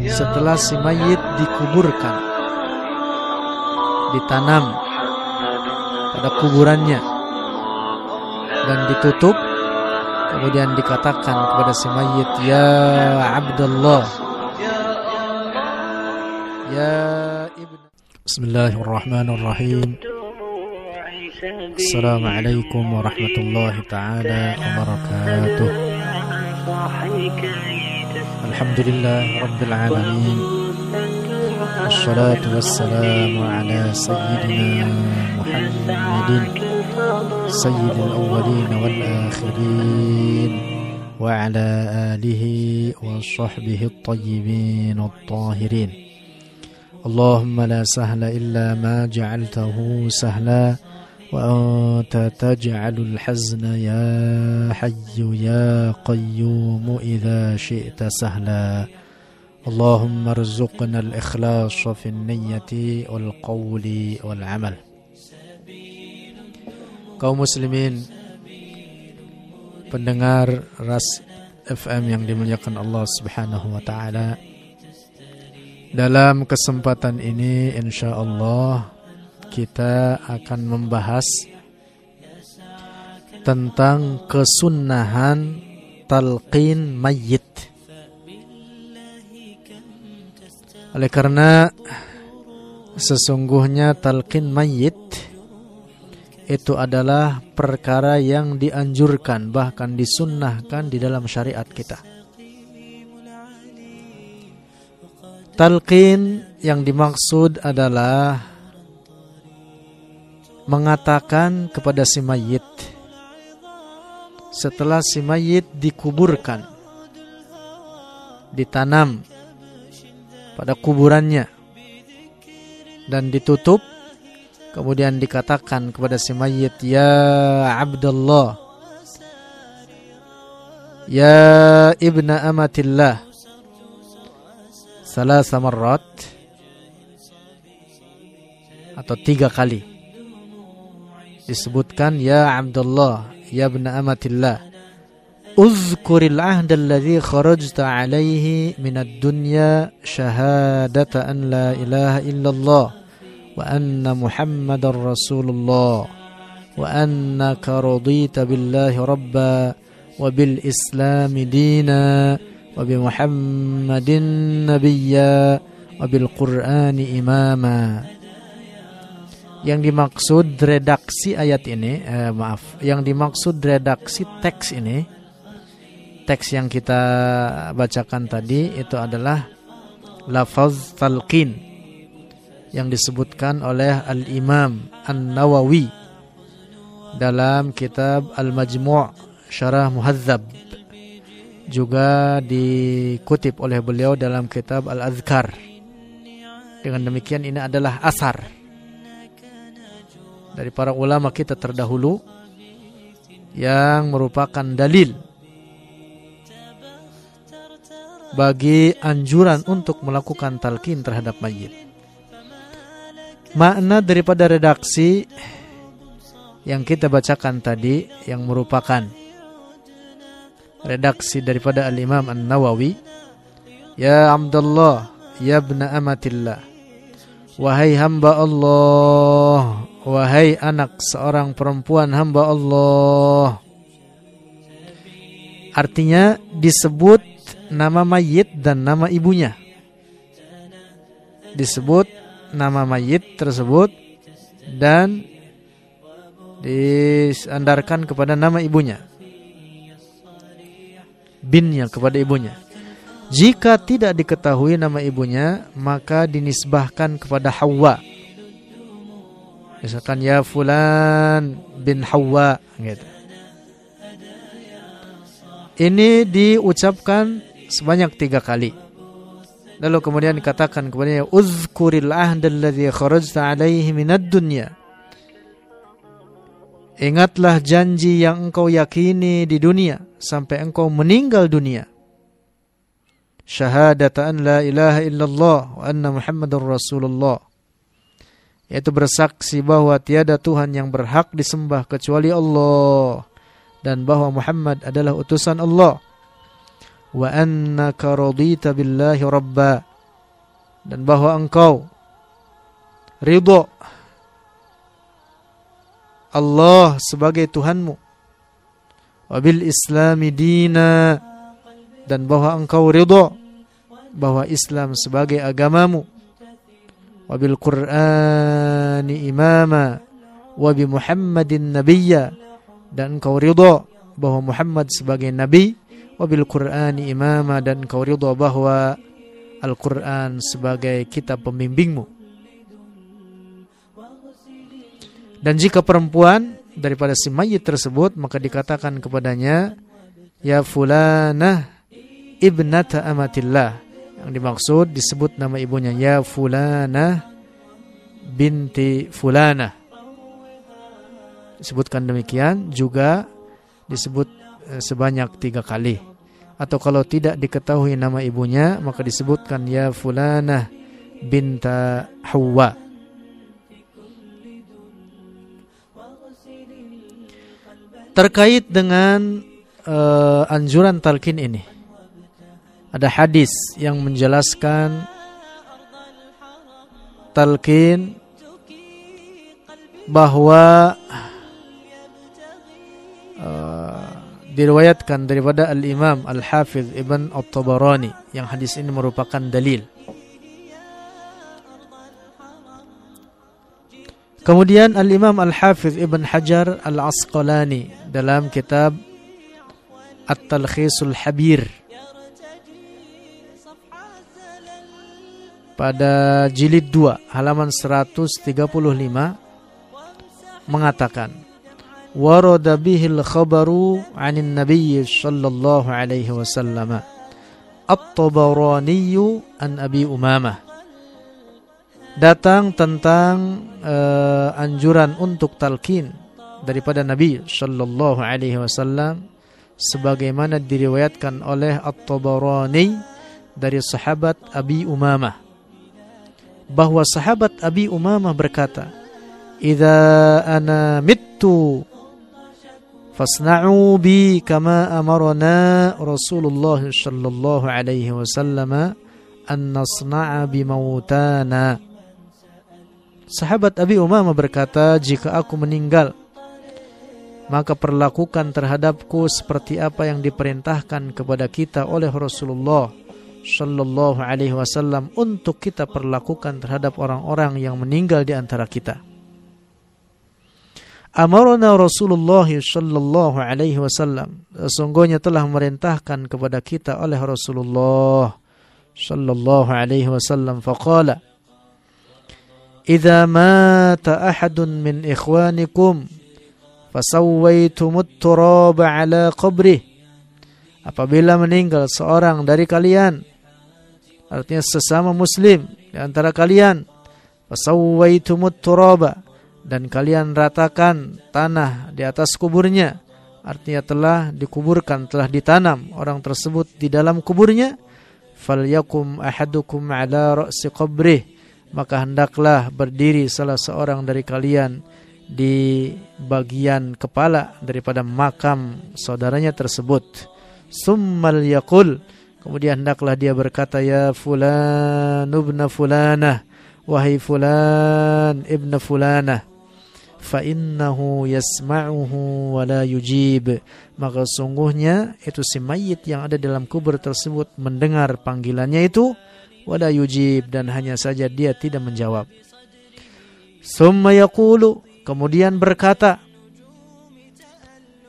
setelah si mayit dikuburkan ditanam pada kuburannya dan ditutup kemudian dikatakan kepada si mayit ya Abdullah ya ibn Bismillahirrahmanirrahim. Assalamualaikum warahmatullahi taala wabarakatuh Alhamdulillah rabbil alamin والصلاة والسلام على سيدنا محمد سيد الأولين والآخرين وعلى آله وصحبه الطيبين الطاهرين. اللهم لا سهل إلا ما جعلته سهلا. وأنت تجعل الحزن يا حي يا قيوم إذا شئت سهلا اللهم ارزقنا الإخلاص في النية والقول والعمل kaum muslimin pendengar Ras FM yang dimuliakan Allah Subhanahu wa taala dalam kesempatan ini insya Allah kita akan membahas tentang kesunahan talqin mayyit Oleh karena sesungguhnya talqin mayit itu adalah perkara yang dianjurkan bahkan disunnahkan di dalam syariat kita. Talqin yang dimaksud adalah mengatakan kepada si mayit. Setelah si mayit dikuburkan ditanam pada kuburannya dan ditutup kemudian dikatakan kepada si mayit ya Abdullah ya ibna amatillah salah marrat atau tiga kali disebutkan ya Abdullah ya ibna amatillah اذكر العهد الذي خرجت عليه من الدنيا شهادة أن لا إله إلا الله وأن محمد رسول الله وأنك رضيت بالله ربا وبالإسلام دينا وبمحمد نبيا وبالقرآن إماما yang dimaksud redaksi ayat ini eh, maaf yang dimaksud redaksi teks ini teks yang kita bacakan tadi itu adalah lafaz talqin yang disebutkan oleh Al-Imam An-Nawawi dalam kitab Al-Majmu' Syarah Muhadzab juga dikutip oleh beliau dalam kitab Al-Azkar. Dengan demikian ini adalah asar dari para ulama kita terdahulu yang merupakan dalil bagi anjuran untuk melakukan talqin terhadap mayit. Makna daripada redaksi yang kita bacakan tadi yang merupakan redaksi daripada Al-Imam An-Nawawi Ya Abdullah Ya Ibna Amatillah Wahai hamba Allah Wahai anak seorang perempuan hamba Allah Artinya disebut nama mayit dan nama ibunya. Disebut nama mayit tersebut dan disandarkan kepada nama ibunya. Binnya kepada ibunya. Jika tidak diketahui nama ibunya, maka dinisbahkan kepada Hawa. Misalkan ya fulan bin Hawa gitu. Ini diucapkan sebanyak tiga kali. Lalu kemudian dikatakan kepadanya, Uzkuril ahda alladhi kharajta alaihi minad dunya. Ingatlah janji yang engkau yakini di dunia sampai engkau meninggal dunia. Syahadat an la ilaha illallah wa anna muhammadar rasulullah. Yaitu bersaksi bahwa tiada Tuhan yang berhak disembah kecuali Allah dan bahwa Muhammad adalah utusan Allah. Wa annaka radita billahi rabba dan bahwa engkau ridho Allah sebagai Tuhanmu. Wabil islami dina dan bahwa engkau ridho bahwa Islam sebagai agamamu wabil qur'ani imama. Wabi muhammadin nabiyya. Dan engkau ridho bahwa Muhammad sebagai nabi. Wabil qur'ani imama. Dan engkau ridho bahwa Al-Quran sebagai kitab pembimbingmu. Dan jika perempuan daripada si mayit tersebut maka dikatakan kepadanya ya fulanah ibnata amatillah yang dimaksud disebut nama ibunya ya fulanah binti fulanah disebutkan demikian juga disebut eh, sebanyak tiga kali. Atau kalau tidak diketahui nama ibunya maka disebutkan ya fulanah binta Hawa. Terkait dengan uh, anjuran talqin ini ada hadis yang menjelaskan talqin bahwa uh, diriwayatkan daripada al-Imam Al-Hafiz Ibn At-Tabarani yang hadis ini merupakan dalil. Kemudian Al-Imam Al-Hafiz Ibn Hajar Al-Asqalani dalam kitab At-Talkhisul Habir pada jilid 2 halaman 135 mengatakan warada bihil khabaru 'anil nabiy sallallahu alaihi wasallam. At-Tabarani an Abi Umamah. Datang tentang uh, anjuran untuk talqin daripada Nabi sallallahu alaihi wasallam sebagaimana diriwayatkan oleh At-Tabarani dari sahabat Abi Umamah bahwa sahabat Abi Umamah berkata "Idza ana mittu fasna'u bi kama amarna Rasulullah sallallahu alaihi wasallam an nasna'a bi mautana" Sahabat Abi Umamah berkata, "Jika aku meninggal, maka perlakukan terhadapku seperti apa yang diperintahkan kepada kita oleh Rasulullah sallallahu alaihi wasallam untuk kita perlakukan terhadap orang-orang yang meninggal di antara kita." Amarna Rasulullah sallallahu alaihi wasallam sesungguhnya telah memerintahkan kepada kita oleh Rasulullah sallallahu alaihi wasallam faqala إذا مات أحد من إخوانكم فسويتم التراب على قبره apabila meninggal seorang dari kalian artinya sesama muslim di antara kalian. Turaba dan kalian ratakan tanah di atas kuburnya. Artinya telah dikuburkan telah ditanam orang tersebut di dalam kuburnya. Falyakum ahadukum ala ra'si qabrih. Maka hendaklah berdiri salah seorang dari kalian di bagian kepala daripada makam saudaranya tersebut. Summal yaqul kemudian hendaklah dia berkata ya fulan ibn fulanah wahai fulan ibn fulanah fa innahu yasma'uhu wa la yujib maka sungguhnya itu si mayit yang ada dalam kubur tersebut mendengar panggilannya itu wala yujib dan hanya saja dia tidak menjawab. Summa yaqulu kemudian berkata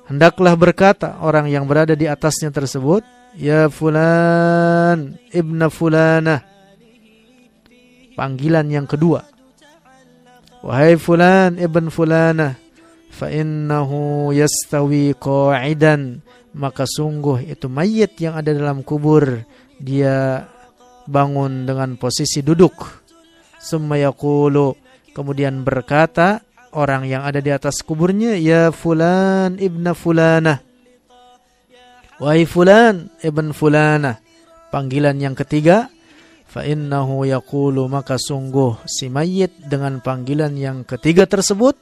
hendaklah berkata orang yang berada di atasnya tersebut ya fulan ibna fulana panggilan yang kedua wahai fulan ibn fulana fa innahu yastawi qa'idan maka sungguh itu mayit yang ada dalam kubur dia bangun dengan posisi duduk. Summa yaqulu kemudian berkata orang yang ada di atas kuburnya ya fulan ibna fulana. Wahai fulan ibn fulana. Panggilan yang ketiga fa innahu yaqulu maka sungguh si mayit dengan panggilan yang ketiga tersebut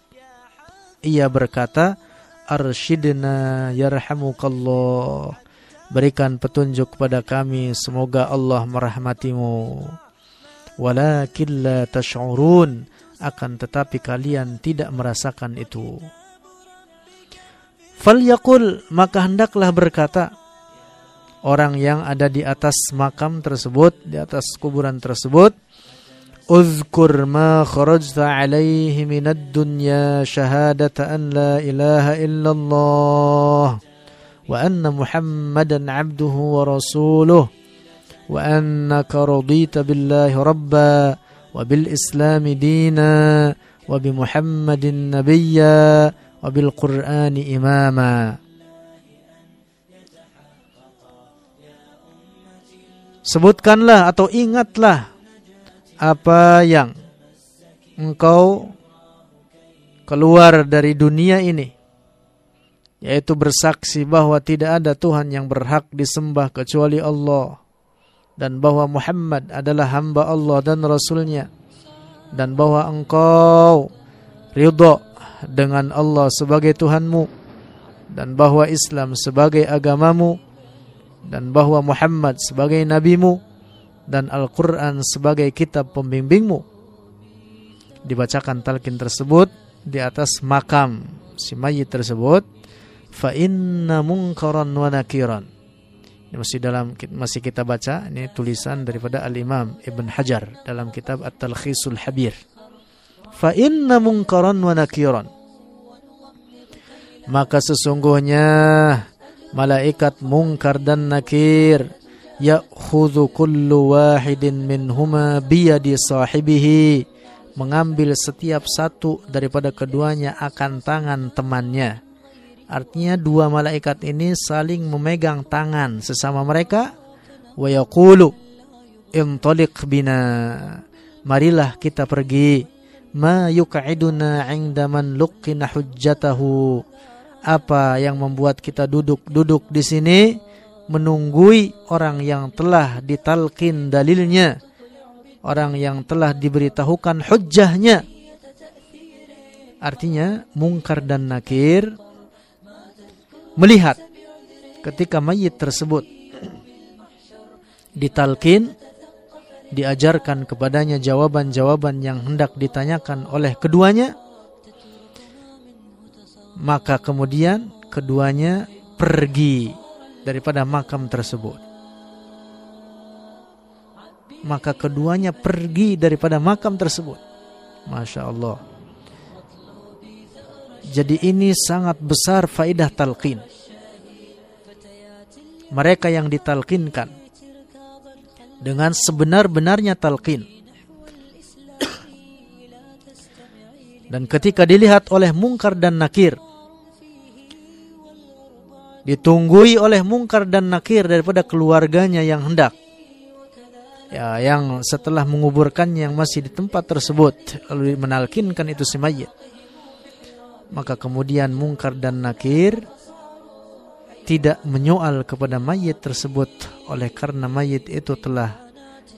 ia berkata arsyidna yarhamukallah berikan petunjuk kepada kami semoga Allah merahmatimu walakin la tash'urun akan tetapi kalian tidak merasakan itu Falyakul maka hendaklah berkata orang yang ada di atas makam tersebut, di atas kuburan tersebut, Uzkur ma kharajta alaihi minad dunya syahadata an la ilaha illallah wa anna muhammadan abduhu wa rasuluh wa annaka radita billahi rabba wa bil islami dina wa bi muhammadin nabiyya wabil Qur'ani imama. Sebutkanlah atau ingatlah apa yang engkau keluar dari dunia ini yaitu bersaksi bahwa tidak ada Tuhan yang berhak disembah kecuali Allah dan bahwa Muhammad adalah hamba Allah dan Rasulnya dan bahwa engkau ridho dengan Allah sebagai Tuhanmu dan bahwa Islam sebagai agamamu dan bahwa Muhammad sebagai nabimu dan Al-Quran sebagai kitab pembimbingmu. Dibacakan talqin tersebut di atas makam si mayit tersebut. Fa inna munkaran wa nakiran. Ini masih dalam masih kita baca. Ini tulisan daripada Al-Imam Ibn Hajar dalam kitab At-Talkhisul Habir fa inna munkaran wa nakiran. Maka sesungguhnya malaikat mungkar dan nakir. Ya'khudhu kullu wahidin minhuma biyadi sahibihi. Mengambil setiap satu daripada keduanya akan tangan temannya. Artinya dua malaikat ini saling memegang tangan sesama mereka. Wa yaqulu intaliq bina. Marilah kita pergi ma yuq'iduna 'inda man luqina hujjatahu. Apa yang membuat kita duduk-duduk di sini menunggui orang yang telah ditalkin dalilnya orang yang telah diberitahukan hujjahnya. Artinya mungkar dan nakir melihat ketika mayit tersebut ditalkin diajarkan kepadanya jawaban-jawaban yang hendak ditanyakan oleh keduanya maka kemudian keduanya pergi daripada makam tersebut. Maka keduanya pergi daripada makam tersebut. Masya Allah. Jadi ini sangat besar faidah talqin. Mereka yang ditalkinkan dengan sebenar-benarnya talqin. Dan ketika dilihat oleh mungkar dan nakir, ditunggui oleh mungkar dan nakir daripada keluarganya yang hendak. Ya, yang setelah menguburkannya yang masih di tempat tersebut lalu menalkinkan itu si mayit. Maka kemudian mungkar dan nakir tidak menyoal kepada mayit tersebut oleh karena mayit itu telah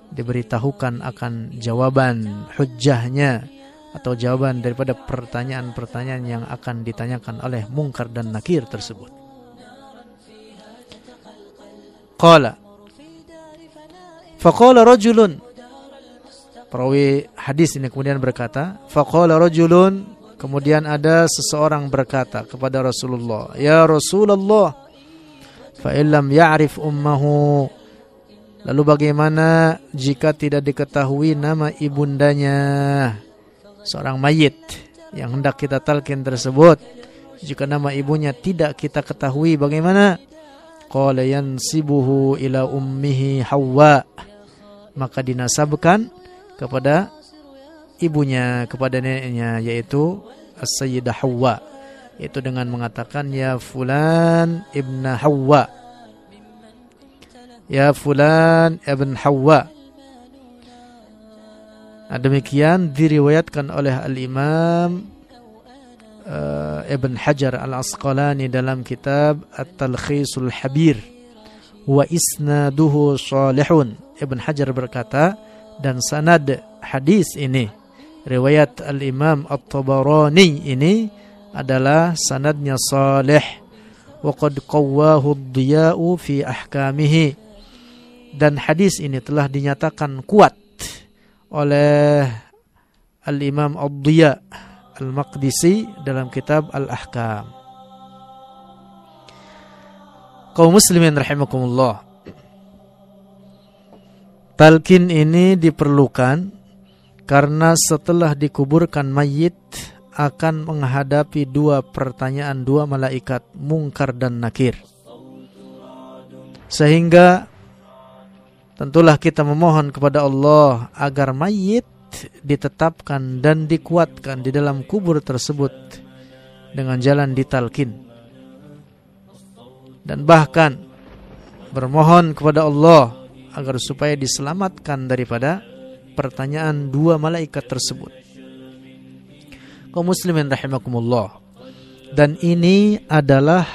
diberitahukan akan jawaban hujjahnya atau jawaban daripada pertanyaan-pertanyaan yang akan ditanyakan oleh mungkar dan nakir tersebut. Qala Faqala rajulun Perawi hadis ini kemudian berkata Faqala rajulun Kemudian ada seseorang berkata kepada Rasulullah Ya Rasulullah fa ya'rif ummahu. Lalu bagaimana jika tidak diketahui nama ibundanya? Seorang mayit yang hendak kita talkin tersebut. Jika nama ibunya tidak kita ketahui bagaimana? Qala yansibuhu ila ummihi Hawa maka dinasabkan kepada ibunya kepada neneknya yaitu As-Sayyidah Hawa itu dengan mengatakan ya fulan ibn Hawa ya fulan ibn Hawa nah, demikian diriwayatkan oleh al-Imam uh, Ibn Hajar al-Asqalani dalam kitab At-Talkhisul Habir. Wa isnaduhu salihun. Ibn Hajar berkata dan sanad hadis ini riwayat al-Imam At-Tabarani ini adalah sanadnya salih wa qad qawwahu ad-diya'u fi ahkamihi dan hadis ini telah dinyatakan kuat oleh Al-Imam Ad-Diya Al-Maqdisi dalam kitab Al-Ahkam. Kaum muslimin rahimakumullah. Talqin ini diperlukan karena setelah dikuburkan mayit akan menghadapi dua pertanyaan dua malaikat mungkar dan nakir. Sehingga tentulah kita memohon kepada Allah agar mayit ditetapkan dan dikuatkan di dalam kubur tersebut dengan jalan ditalkin. Dan bahkan bermohon kepada Allah agar supaya diselamatkan daripada pertanyaan dua malaikat tersebut kaum muslimin rahimakumullah. Dan ini adalah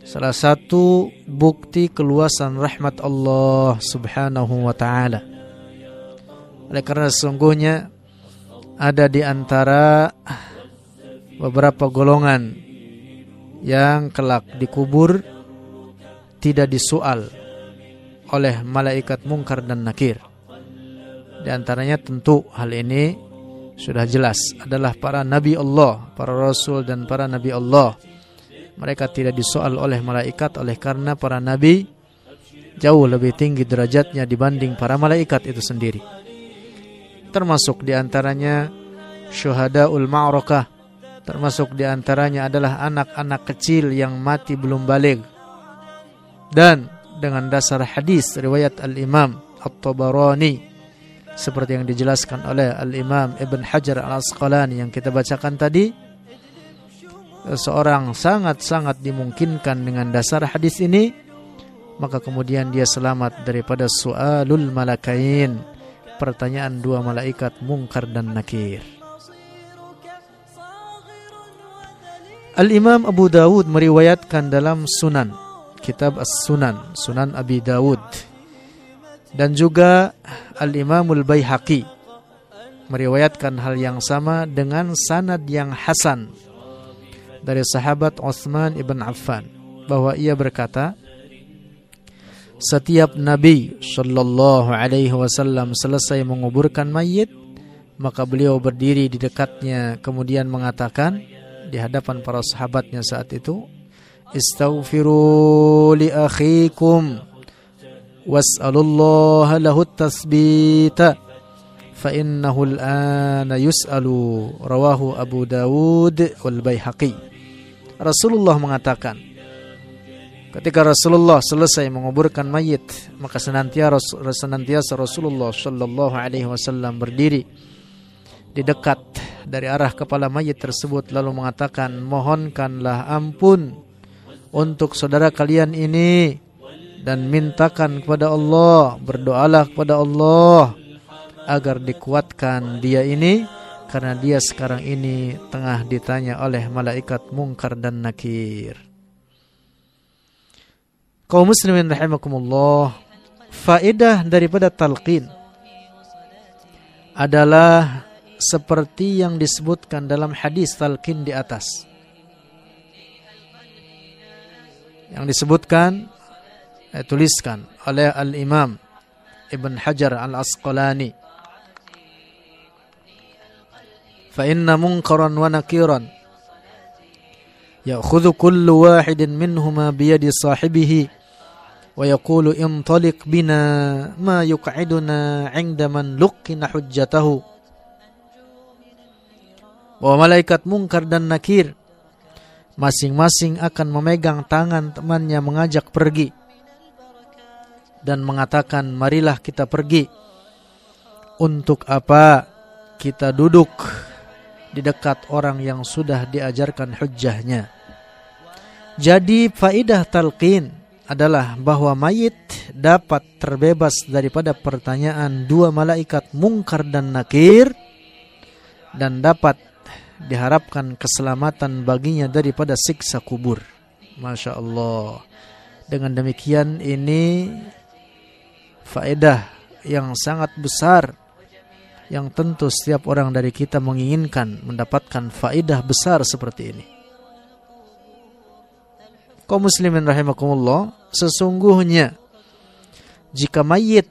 salah satu bukti keluasan rahmat Allah Subhanahu wa taala. Oleh karena sesungguhnya ada di antara beberapa golongan yang kelak dikubur tidak disoal oleh malaikat mungkar dan nakir. Di antaranya tentu hal ini sudah jelas adalah para nabi Allah, para rasul dan para nabi Allah. Mereka tidak disoal oleh malaikat oleh karena para nabi jauh lebih tinggi derajatnya dibanding para malaikat itu sendiri. Termasuk di antaranya syuhadaul ma'rakah, termasuk di antaranya adalah anak-anak kecil yang mati belum balik. Dan dengan dasar hadis riwayat Al-Imam At-Tabarani seperti yang dijelaskan oleh Al-Imam Ibn Hajar Al-Asqalani yang kita bacakan tadi seorang sangat-sangat dimungkinkan dengan dasar hadis ini maka kemudian dia selamat daripada su'alul malakain pertanyaan dua malaikat mungkar dan nakir. Al-Imam Abu Dawud meriwayatkan dalam Sunan kitab As-Sunan Sunan Abi Dawud dan juga Al-Imamul Baihaqi meriwayatkan hal yang sama dengan sanad yang hasan dari sahabat Utsman ibn Affan bahwa ia berkata setiap nabi sallallahu alaihi wasallam selesai menguburkan mayit maka beliau berdiri di dekatnya kemudian mengatakan di hadapan para sahabatnya saat itu istaghfiru li akhikum واسألوا الله له التثبيت فإنه الآن يسأل رواه أبو داود والبيهقي Rasulullah mengatakan Ketika Rasulullah selesai menguburkan mayit, maka senantiasa, senantiasa Rasulullah Shallallahu Alaihi Wasallam berdiri di dekat dari arah kepala mayit tersebut lalu mengatakan, mohonkanlah ampun untuk saudara kalian ini dan mintakan kepada Allah, berdoalah kepada Allah agar dikuatkan dia ini karena dia sekarang ini tengah ditanya oleh malaikat mungkar dan nakir. Kaum muslimin rahimakumullah, faedah daripada talqin adalah seperti yang disebutkan dalam hadis talqin di atas. Yang disebutkan eh, tuliskan oleh Al-Imam Ibn Hajar Al-Asqalani. Fa inna munkaran wa nakiran kullu wahidin minhuma biyadi sahibihi wa yaqulu intaliq bina ma yuq'iduna 'inda man luqina hujjatahu. Bahwa malaikat dan nakir masing-masing akan memegang tangan temannya mengajak pergi dan mengatakan marilah kita pergi. Untuk apa kita duduk di dekat orang yang sudah diajarkan hujjahnya. Jadi faidah talqin adalah bahwa mayit dapat terbebas daripada pertanyaan dua malaikat mungkar dan nakir dan dapat diharapkan keselamatan baginya daripada siksa kubur. Masya Allah. Dengan demikian ini faedah yang sangat besar yang tentu setiap orang dari kita menginginkan mendapatkan faedah besar seperti ini. Kaum muslimin rahimakumullah, sesungguhnya jika mayit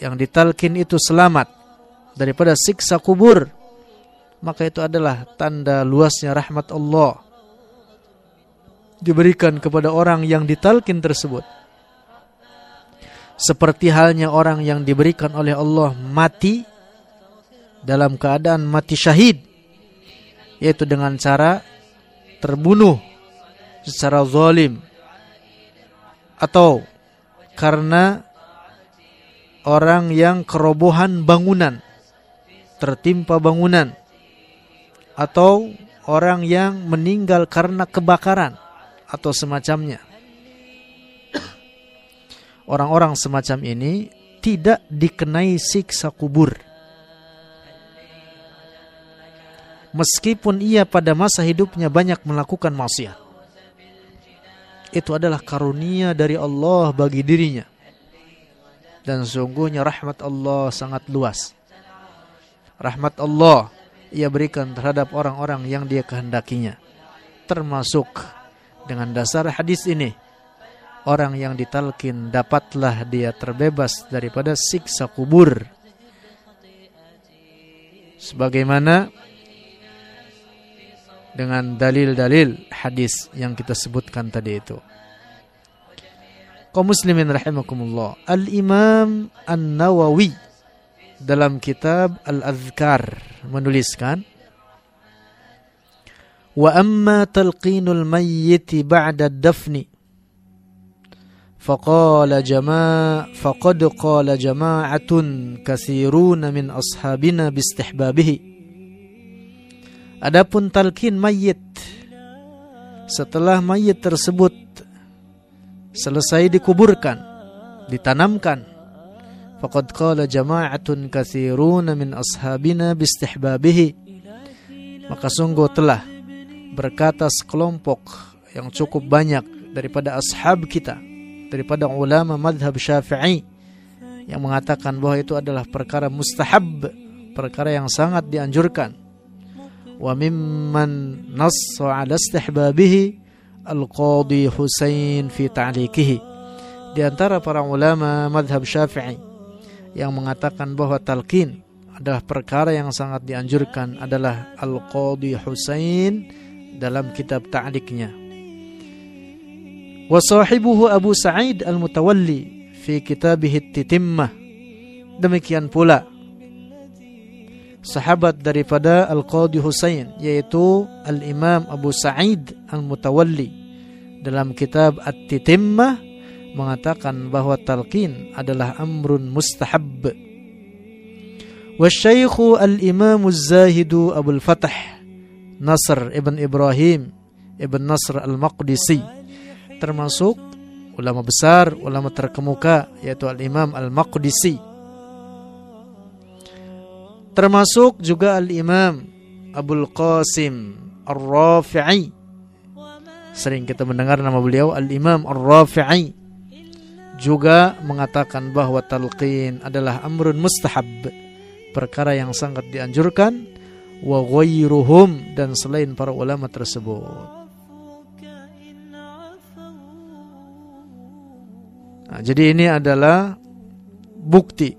yang ditalkin itu selamat daripada siksa kubur, maka itu adalah tanda luasnya rahmat Allah diberikan kepada orang yang ditalkin tersebut. Seperti halnya orang yang diberikan oleh Allah mati dalam keadaan mati syahid, yaitu dengan cara terbunuh secara zalim atau karena orang yang kerobohan bangunan tertimpa bangunan atau orang yang meninggal karena kebakaran atau semacamnya. Orang-orang semacam ini tidak dikenai siksa kubur. Meskipun ia pada masa hidupnya banyak melakukan maksiat. Itu adalah karunia dari Allah bagi dirinya. Dan sungguhnya rahmat Allah sangat luas. Rahmat Allah ia berikan terhadap orang-orang yang dia kehendakinya. Termasuk dengan dasar hadis ini. Orang yang ditalkin dapatlah dia terbebas daripada siksa kubur. Sebagaimana dengan dalil-dalil hadis yang kita sebutkan tadi itu. Kaum muslimin rahimakumullah. Al-Imam An-Nawawi dalam kitab Al-Azkar menuliskan Wa amma talqinul mayyit ba'da dafni فقال جماعة فقد قال جماعة كثيرون من أصحابنا باستحبابه Adapun talqin mayit setelah mayit tersebut selesai dikuburkan ditanamkan faqad qala jama'atun katsiruna min ashabina bistihbabihi maka sungguh telah berkata sekelompok yang cukup banyak daripada ashab kita daripada ulama madhab syafi'i yang mengatakan bahwa itu adalah perkara mustahab perkara yang sangat dianjurkan wa mimman nassa ala istihbabihi al-qadi Husain fi ta'liqihi di antara para ulama madhab syafi'i yang mengatakan bahwa talqin adalah perkara yang sangat dianjurkan adalah Al-Qadhi Husain dalam kitab ta'liknya. Wa sahibuhu Abu Sa'id Al-Mutawalli fi kitabih Titimmah. Demikian pula sahabat daripada Al-Qadhi Husain yaitu Al-Imam Abu Sa'id Al-Mutawalli dalam kitab At-Titimmah mengatakan bahwa talqin adalah amrun mustahab. Wasyaikhu al-imam az-zahidu Abul Fatah Nasr ibn Ibrahim ibn Nasr al-Maqdisi termasuk ulama besar, ulama terkemuka yaitu al-Imam al-Maqdisi. Termasuk juga al-Imam Abul Qasim Ar-Rafi'i. Sering kita mendengar nama beliau al-Imam Ar-Rafi'i juga mengatakan bahwa talqin adalah amrun mustahab, perkara yang sangat dianjurkan wa ghairuhum dan selain para ulama tersebut. Nah, jadi ini adalah bukti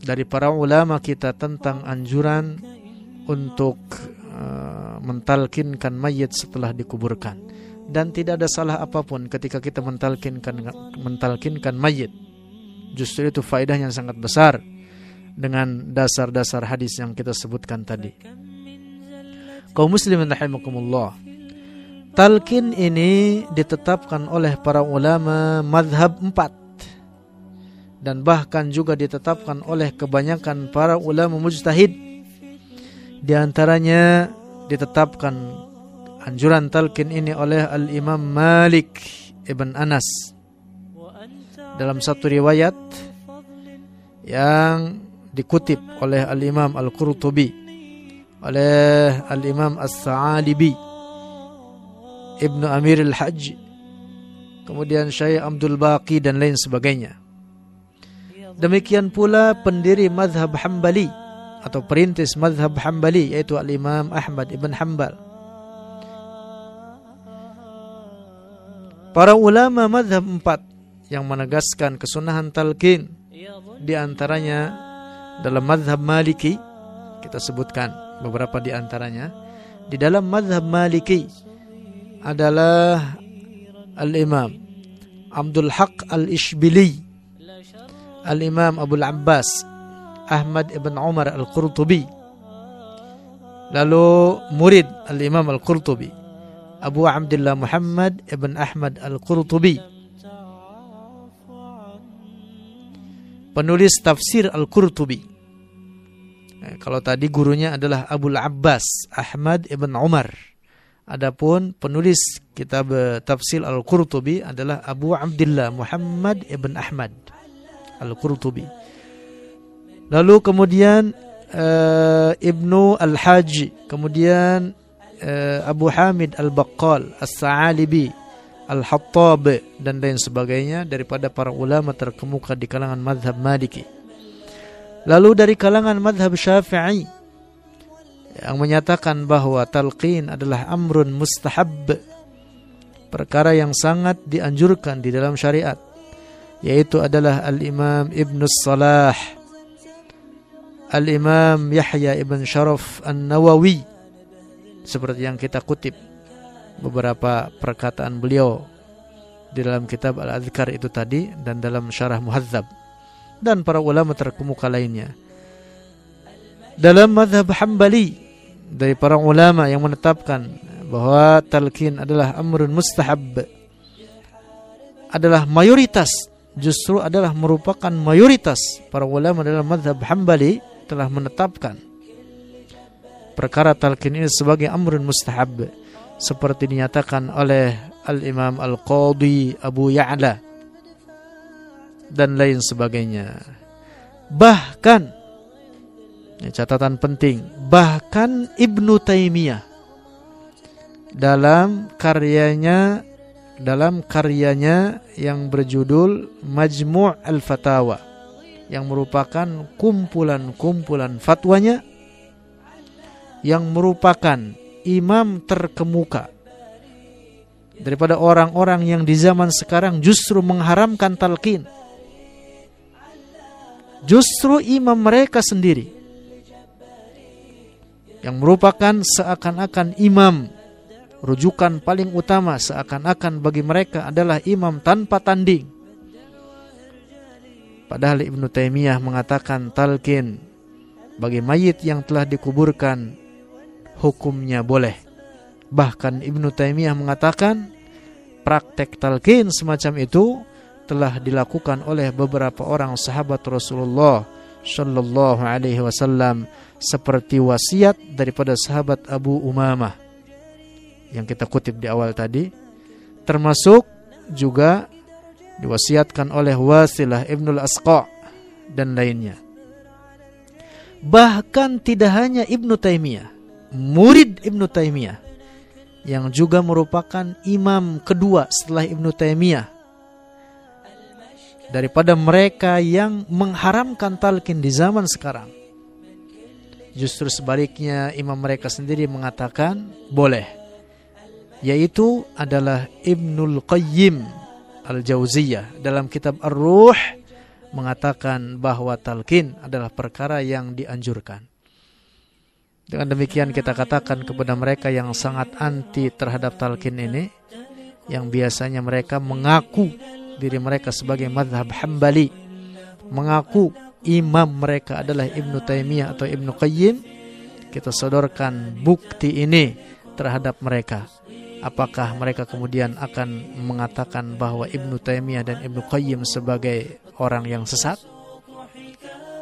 dari para ulama kita tentang anjuran untuk uh, mentalkinkan mayat setelah dikuburkan dan tidak ada salah apa pun ketika kita mentalkinkan mentalkinkan mayit. Justru itu faedahnya sangat besar dengan dasar-dasar hadis yang kita sebutkan tadi. Kaum muslimin rahimakumullah. Talkin ini ditetapkan oleh para ulama madhab empat dan bahkan juga ditetapkan oleh kebanyakan para ulama mujtahid. Di antaranya ditetapkan anjuran talqin ini oleh Al-Imam Malik Ibn Anas dalam satu riwayat yang dikutip oleh Al-Imam Al-Qurtubi oleh Al-Imam As-Sa'alibi Ibnu Amir Al-Hajj kemudian Syekh Abdul Baqi dan lain sebagainya demikian pula pendiri mazhab Hambali atau perintis mazhab Hambali yaitu Al-Imam Ahmad Ibn Hanbal. Para ulama madhab empat yang menegaskan kesunahan talqin di antaranya dalam madhab maliki kita sebutkan beberapa di antaranya. Di dalam madhab maliki adalah al-imam Abdul Haq al-Ishbili al-imam Abu Abbas Ahmad ibn Umar al-Qurtubi. Lalu murid al-imam al-Qurtubi Abu Abdullah Muhammad ibn Ahmad Al-Qurtubi. Penulis tafsir Al-Qurtubi. Eh, kalau tadi gurunya adalah Abu Abbas Ahmad ibn Umar. Adapun penulis kitab tafsir Al-Qurtubi adalah Abu Abdullah Muhammad ibn Ahmad Al-Qurtubi lalu kemudian uh, Ibnu Al-Hajj kemudian uh, Abu Hamid Al-Baqqal, As-Sa'alibi, Al-Hattab dan lain sebagainya daripada para ulama terkemuka di kalangan madhab Maliki. Lalu dari kalangan madhab Syafi'i yang menyatakan bahwa talqin adalah amrun mustahab perkara yang sangat dianjurkan di dalam syariat yaitu adalah Al-Imam Ibn Salah Al-Imam Yahya Ibn Sharaf An-Nawawi seperti yang kita kutip beberapa perkataan beliau di dalam kitab Al-Adhkar itu tadi dan dalam syarah Muhadzab dan para ulama terkemuka lainnya. Dalam madhab Hambali dari para ulama yang menetapkan bahwa talqin adalah amrun mustahab adalah mayoritas justru adalah merupakan mayoritas para ulama dalam madhab Hambali telah menetapkan perkara talqin ini sebagai amrun mustahab seperti dinyatakan oleh Al-Imam Al-Qadhi Abu Ya'la dan lain sebagainya. Bahkan ini catatan penting, bahkan Ibnu Taimiyah dalam karyanya dalam karyanya yang berjudul Majmu' Al-Fatawa yang merupakan kumpulan-kumpulan fatwanya yang merupakan imam terkemuka daripada orang-orang yang di zaman sekarang justru mengharamkan talqin. Justru imam mereka sendiri yang merupakan seakan-akan imam rujukan paling utama seakan-akan bagi mereka adalah imam tanpa tanding. Padahal Ibnu Taimiyah mengatakan talqin bagi mayit yang telah dikuburkan hukumnya boleh. Bahkan Ibnu Taimiyah mengatakan praktek talqin semacam itu telah dilakukan oleh beberapa orang sahabat Rasulullah Shallallahu Alaihi Wasallam seperti wasiat daripada sahabat Abu Umamah yang kita kutip di awal tadi, termasuk juga diwasiatkan oleh Wasilah Ibnul Asqa dan lainnya. Bahkan tidak hanya Ibnu Taimiyah, murid Ibnu Taimiyah yang juga merupakan imam kedua setelah Ibnu Taimiyah daripada mereka yang mengharamkan talqin di zaman sekarang. Justru sebaliknya imam mereka sendiri mengatakan boleh. Yaitu adalah Ibnul Qayyim Al-Jauziyah dalam kitab Ar-Ruh mengatakan bahwa talqin adalah perkara yang dianjurkan. Dengan demikian kita katakan kepada mereka yang sangat anti terhadap talqin ini yang biasanya mereka mengaku diri mereka sebagai madhab Hambali mengaku imam mereka adalah Ibnu Taimiyah atau Ibnu Qayyim kita sodorkan bukti ini terhadap mereka apakah mereka kemudian akan mengatakan bahwa Ibnu Taimiyah dan Ibnu Qayyim sebagai orang yang sesat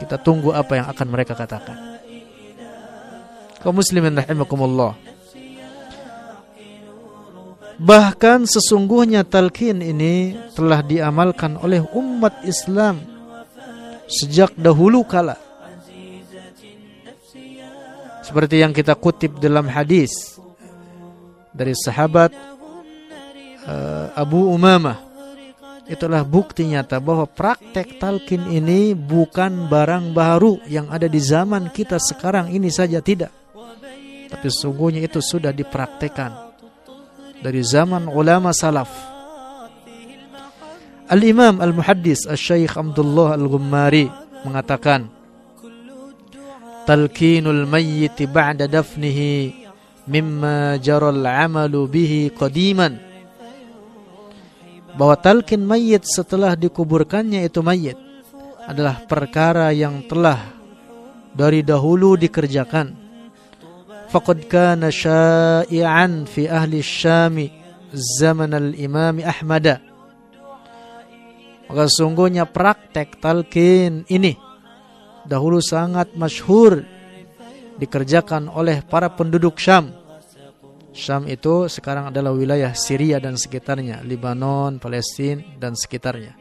kita tunggu apa yang akan mereka katakan kaum muslimin rahimakumullah. Bahkan sesungguhnya talqin ini telah diamalkan oleh umat Islam sejak dahulu kala. Seperti yang kita kutip dalam hadis dari sahabat uh, Abu Umamah. Itulah bukti nyata bahwa praktek talqin ini bukan barang baru yang ada di zaman kita sekarang ini saja tidak. Tapi sesungguhnya itu sudah dipraktekkan dari zaman ulama salaf. Al-Imam Al-Muhaddis Al-Syeikh Abdullah Al-Ghummari mengatakan Talqinul mayyit ba'da dafnihi mimma jaral amalu bihi qadiman bahwa talqin mayit setelah dikuburkannya itu mayit adalah perkara yang telah dari dahulu dikerjakan. Faqad kana syai'an fi ahli syami zaman al-imam Ahmad. Maka sungguhnya praktek talqin ini dahulu sangat masyhur dikerjakan oleh para penduduk Syam. Syam itu sekarang adalah wilayah Syria dan sekitarnya, Lebanon, Palestina dan sekitarnya.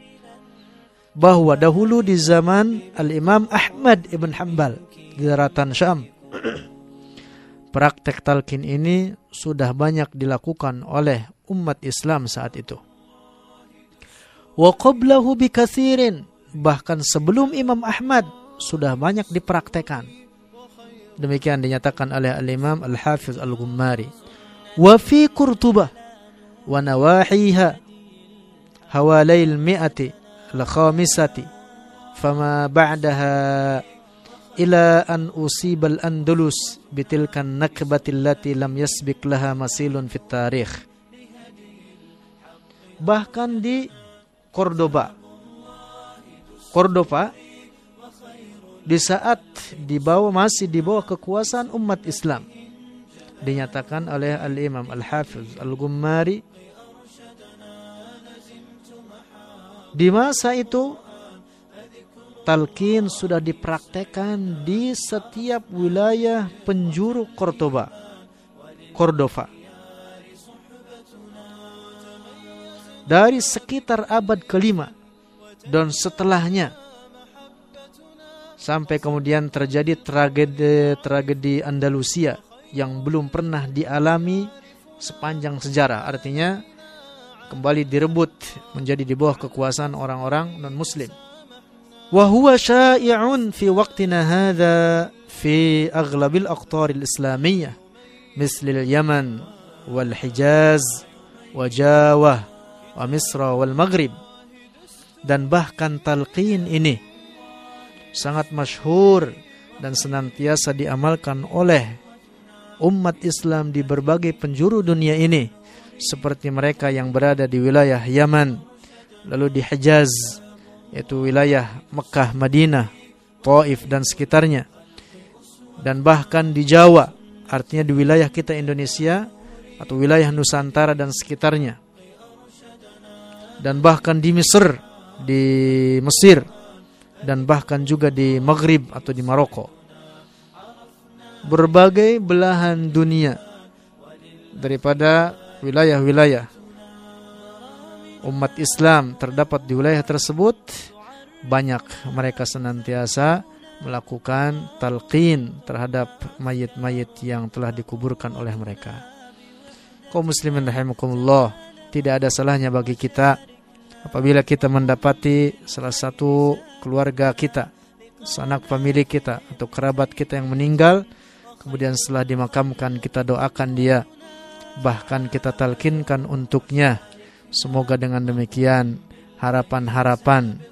Bahwa dahulu di zaman Al-Imam Ahmad ibn Hanbal di daratan Syam, praktek talqin ini sudah banyak dilakukan oleh umat Islam saat itu wa qablahu bikathirin bahkan sebelum Imam Ahmad sudah banyak dipraktekan demikian dinyatakan oleh al-Imam Al-Hafiz Al-Ghummari wa fi Qurtubah wa nawahiha hawalail mi'ati al-khamisati fama ba'daha ila an usib al-Andalus bitilkan nakbati allati lam yasbik laha masilun fit tarikh bahkan di Cordoba. Cordoba di saat dibawa masih di bawah kekuasaan umat Islam. Dinyatakan oleh Al-Imam Al-Hafiz Al-Gummari. Di masa itu talqin sudah dipraktekkan di setiap wilayah penjuru Cordoba. Cordova. Dari sekitar abad kelima dan setelahnya sampai kemudian terjadi tragedi tragedi Andalusia yang belum pernah dialami sepanjang sejarah. Artinya kembali direbut menjadi di bawah kekuasaan orang-orang non-muslim. Wa huwa syai'un fi waqtina hadha fi aglabil aqtar al-islamiyah misli al-Yaman wal Hijaz wa Jawa wa Misra wal Maghrib. Dan bahkan talqin ini sangat masyhur dan senantiasa diamalkan oleh umat Islam di berbagai penjuru dunia ini seperti mereka yang berada di wilayah Yaman lalu di Hijaz yaitu wilayah Mekah, Madinah, Taif dan sekitarnya. Dan bahkan di Jawa artinya di wilayah kita Indonesia atau wilayah Nusantara dan sekitarnya. Dan bahkan di Mesir, di Mesir dan bahkan juga di Maghrib atau di Maroko. Berbagai belahan dunia daripada wilayah-wilayah umat Islam terdapat di wilayah tersebut banyak mereka senantiasa melakukan talqin terhadap mayit-mayit yang telah dikuburkan oleh mereka. Kaum muslimin rahimakumullah, tidak ada salahnya bagi kita apabila kita mendapati salah satu keluarga kita, sanak famili kita atau kerabat kita yang meninggal, kemudian setelah dimakamkan kita doakan dia, bahkan kita talkinkan untuknya. Semoga dengan demikian harapan-harapan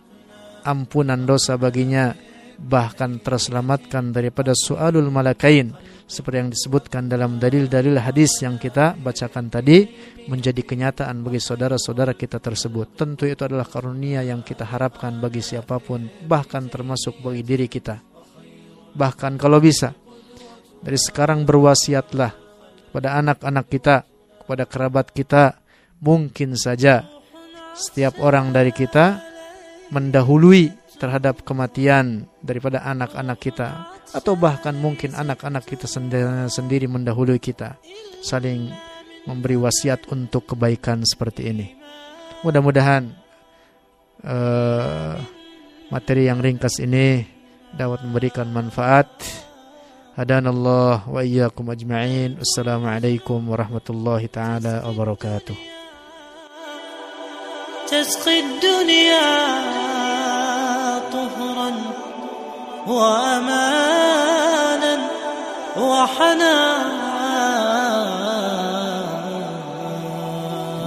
ampunan dosa baginya bahkan terselamatkan daripada sualul malakain seperti yang disebutkan dalam dalil-dalil hadis yang kita bacakan tadi menjadi kenyataan bagi saudara-saudara kita tersebut. Tentu itu adalah karunia yang kita harapkan bagi siapa pun, bahkan termasuk bagi diri kita. Bahkan kalau bisa, dari sekarang berwasiatlah kepada anak-anak kita, kepada kerabat kita, mungkin saja setiap orang dari kita mendahului terhadap kematian daripada anak-anak kita atau bahkan mungkin anak-anak kita sendiri mendahului kita saling memberi wasiat untuk kebaikan seperti ini mudah-mudahan uh, materi yang ringkas ini dapat memberikan manfaat hadanallah wa iyyakum ajma'in assalamualaikum warahmatullahi taala wabarakatuh تسقي الدنيا وأمانا وحنانا.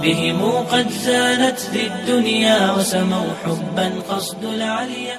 بهم قد زانت ذي الدنيا وسموا حبا قصد العليا